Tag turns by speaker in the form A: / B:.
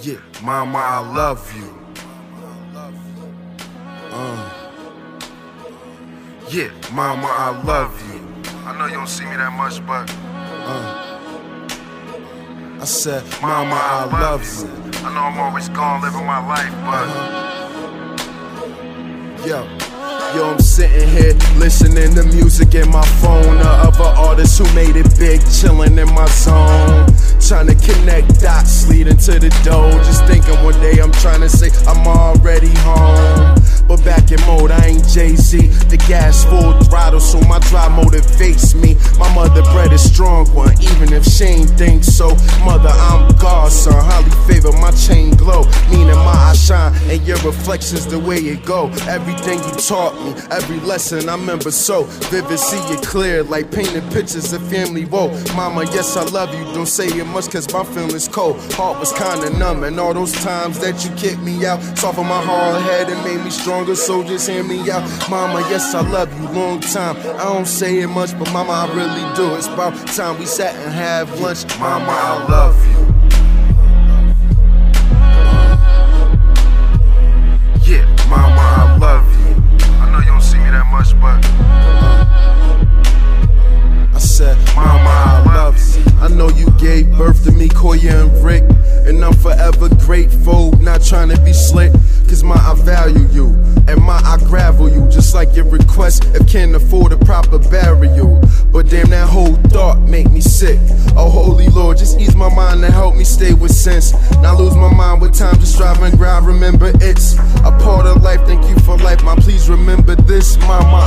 A: Yeah, mama, I love you. Uh. Yeah, mama, I love you. I know you don't see me that much, but. Uh. I said, mama, I love you. I know I'm always gone living my life, but. Uh-huh. Yo. Yo, I'm sitting here listening to music in my phone. The other artists who made it big, chilling in my zone. Trying to connect dots leading to the dough. Just thinking one day I'm trying to say I'm already home. But back in mode, I ain't Jay Z. The gas full throttle, so my drive motivates me. My mother bred a strong one, even if she ain't think so. Mother, I'm God's son. Highly and your reflection's the way it go. Everything you taught me, every lesson I remember so vivid. See it clear, like painting pictures of family woe. Mama, yes, I love you. Don't say it much, cause my feelings cold. Heart was kinda numb, and all those times that you kicked me out, softened my hard head and made me stronger. So just hear me out. Mama, yes, I love you. Long time. I don't say it much, but mama, I really do. It's about time we sat and have lunch. Mama, I love you. Koya and Rick. And I'm forever grateful, not trying to be slick. Cause my, I value you. And my, I gravel you. Just like your request, if can't afford a proper burial. But damn, that whole thought make me sick. Oh, holy Lord, just ease my mind and help me stay with sense. Not lose my mind with time, just drive and grind. Remember, it's a part of life. Thank you for life, mom. Please remember this, love you.